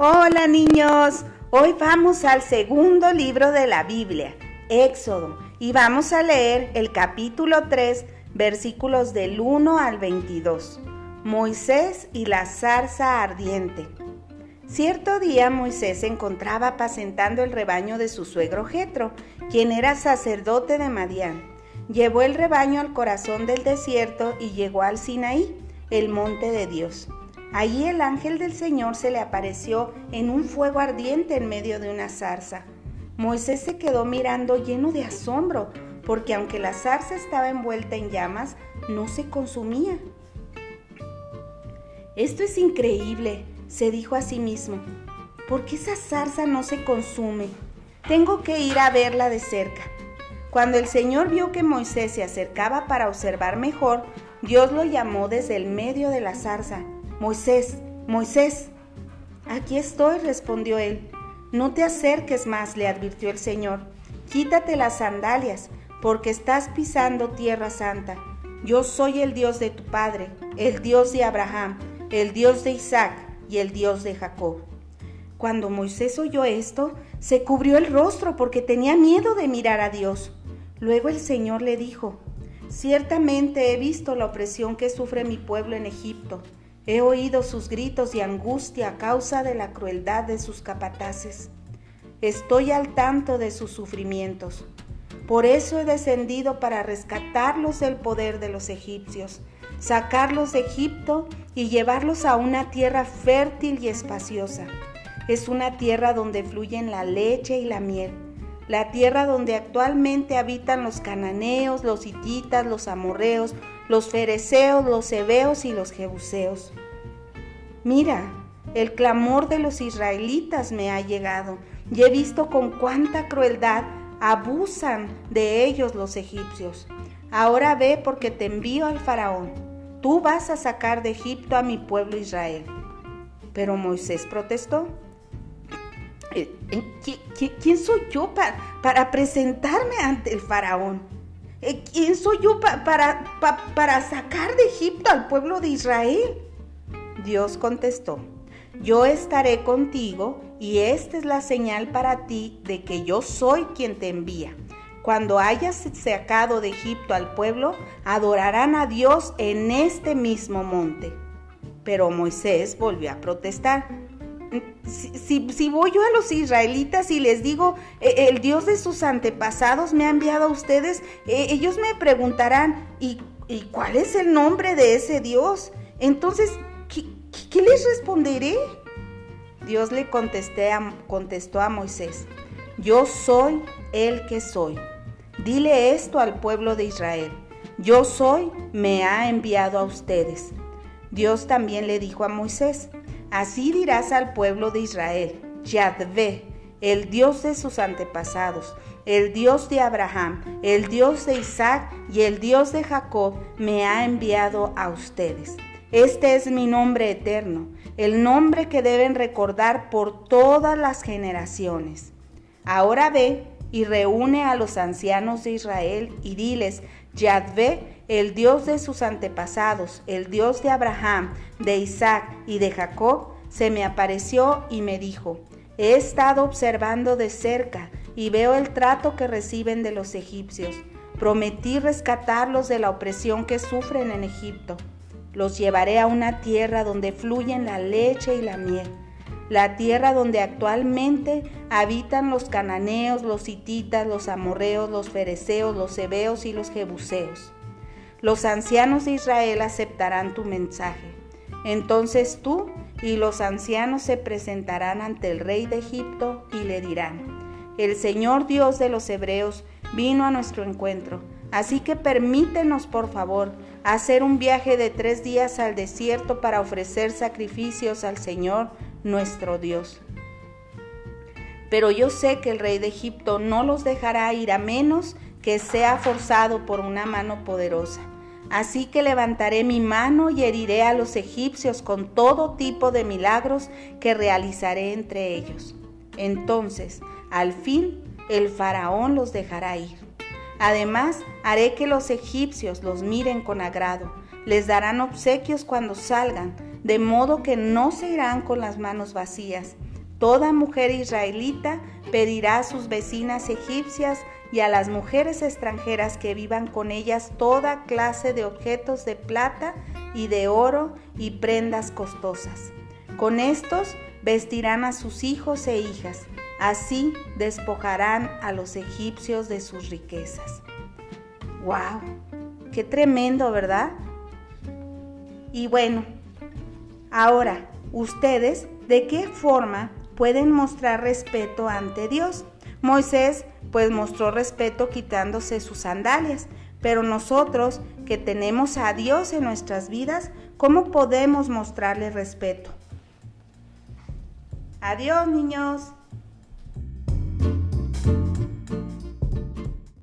Hola niños, hoy vamos al segundo libro de la Biblia, Éxodo, y vamos a leer el capítulo 3, versículos del 1 al 22. Moisés y la zarza ardiente. Cierto día Moisés se encontraba apacentando el rebaño de su suegro Jetro, quien era sacerdote de Madián. Llevó el rebaño al corazón del desierto y llegó al Sinaí, el monte de Dios. Allí el ángel del Señor se le apareció en un fuego ardiente en medio de una zarza. Moisés se quedó mirando lleno de asombro, porque aunque la zarza estaba envuelta en llamas, no se consumía. Esto es increíble, se dijo a sí mismo. ¿Por qué esa zarza no se consume? Tengo que ir a verla de cerca. Cuando el Señor vio que Moisés se acercaba para observar mejor, Dios lo llamó desde el medio de la zarza. Moisés, Moisés. Aquí estoy, respondió él. No te acerques más, le advirtió el Señor. Quítate las sandalias, porque estás pisando tierra santa. Yo soy el Dios de tu padre, el Dios de Abraham, el Dios de Isaac y el Dios de Jacob. Cuando Moisés oyó esto, se cubrió el rostro porque tenía miedo de mirar a Dios. Luego el Señor le dijo, Ciertamente he visto la opresión que sufre mi pueblo en Egipto He oído sus gritos de angustia a causa de la crueldad de sus capataces. Estoy al tanto de sus sufrimientos. Por eso he descendido para rescatarlos del poder de los egipcios, sacarlos de Egipto y llevarlos a una tierra fértil y espaciosa. Es una tierra donde fluyen la leche y la miel, la tierra donde actualmente habitan los cananeos, los hititas, los amorreos, los fereceos, los hebeos y los jebuseos. Mira, el clamor de los israelitas me ha llegado y he visto con cuánta crueldad abusan de ellos los egipcios. Ahora ve porque te envío al faraón. Tú vas a sacar de Egipto a mi pueblo Israel. Pero Moisés protestó. Eh, eh, ¿Quién soy yo para, presentarme ante el faraón? Eh, ¿Quién soy yo para, para sacar de Egipto al pueblo de Israel? Dios contestó, yo estaré contigo y esta es la señal para ti de que yo soy quien te envía. Cuando hayas sacado de Egipto al pueblo, adorarán a Dios en este mismo monte. Pero Moisés volvió a protestar. Si, voy yo a los israelitas y les digo, e, el Dios de sus antepasados me ha enviado a ustedes, e, ellos me preguntarán, ¿y, ¿y cuál es el nombre de ese Dios? Entonces, ¿qué, les responderé? Dios le contestó a Moisés, yo soy el que soy. Dile esto al pueblo de Israel, yo soy, me ha enviado a ustedes. Dios también le dijo a Moisés, así dirás al pueblo de Israel, Yahvé, el Dios de sus antepasados, el Dios de Abraham, el Dios de Isaac y el Dios de Jacob, me ha enviado a ustedes. Este es mi nombre eterno, el nombre que deben recordar por todas las generaciones. Ahora ve y reúne a los ancianos de Israel y diles, Yahvé, el Dios de sus antepasados, el Dios de Abraham, de Isaac y de Jacob, se me apareció y me dijo, he estado observando de cerca y veo el trato que reciben de los egipcios. Prometí rescatarlos de la opresión que sufren en Egipto los llevaré a una tierra donde fluyen la leche y la miel, la tierra donde actualmente habitan los cananeos, los hititas, los amorreos, los fereceos, los hebeos y los jebuseos. Los ancianos de Israel aceptarán tu mensaje. Entonces tú y los ancianos se presentarán ante el rey de Egipto y le dirán, el Señor Dios de los hebreos vino a nuestro encuentro, así que permítenos por favor hacer un viaje de tres días al desierto para ofrecer sacrificios al Señor nuestro Dios. Pero yo sé que el rey de Egipto no los dejará ir a menos que sea forzado por una mano poderosa. Así que levantaré mi mano y heriré a los egipcios con todo tipo de milagros que realizaré entre ellos. Entonces, al fin, el faraón los dejará ir. Además, haré que los egipcios los miren con agrado. Les darán obsequios cuando salgan, de modo que no se irán con las manos vacías. Toda mujer israelita pedirá a sus vecinas egipcias y a las mujeres extranjeras que vivan con ellas toda clase de objetos de plata y de oro y prendas costosas. Con estos vestirán a sus hijos e hijas, así despojarán a los egipcios de sus riquezas. ¡Wow! ¡Qué tremendo, ¿verdad? Y bueno, ahora, ¿ustedes de qué forma pueden mostrar respeto ante Dios? Moisés pues mostró respeto quitándose sus sandalias, pero nosotros que tenemos a Dios en nuestras vidas, ¿cómo podemos mostrarle respeto? Adiós niños.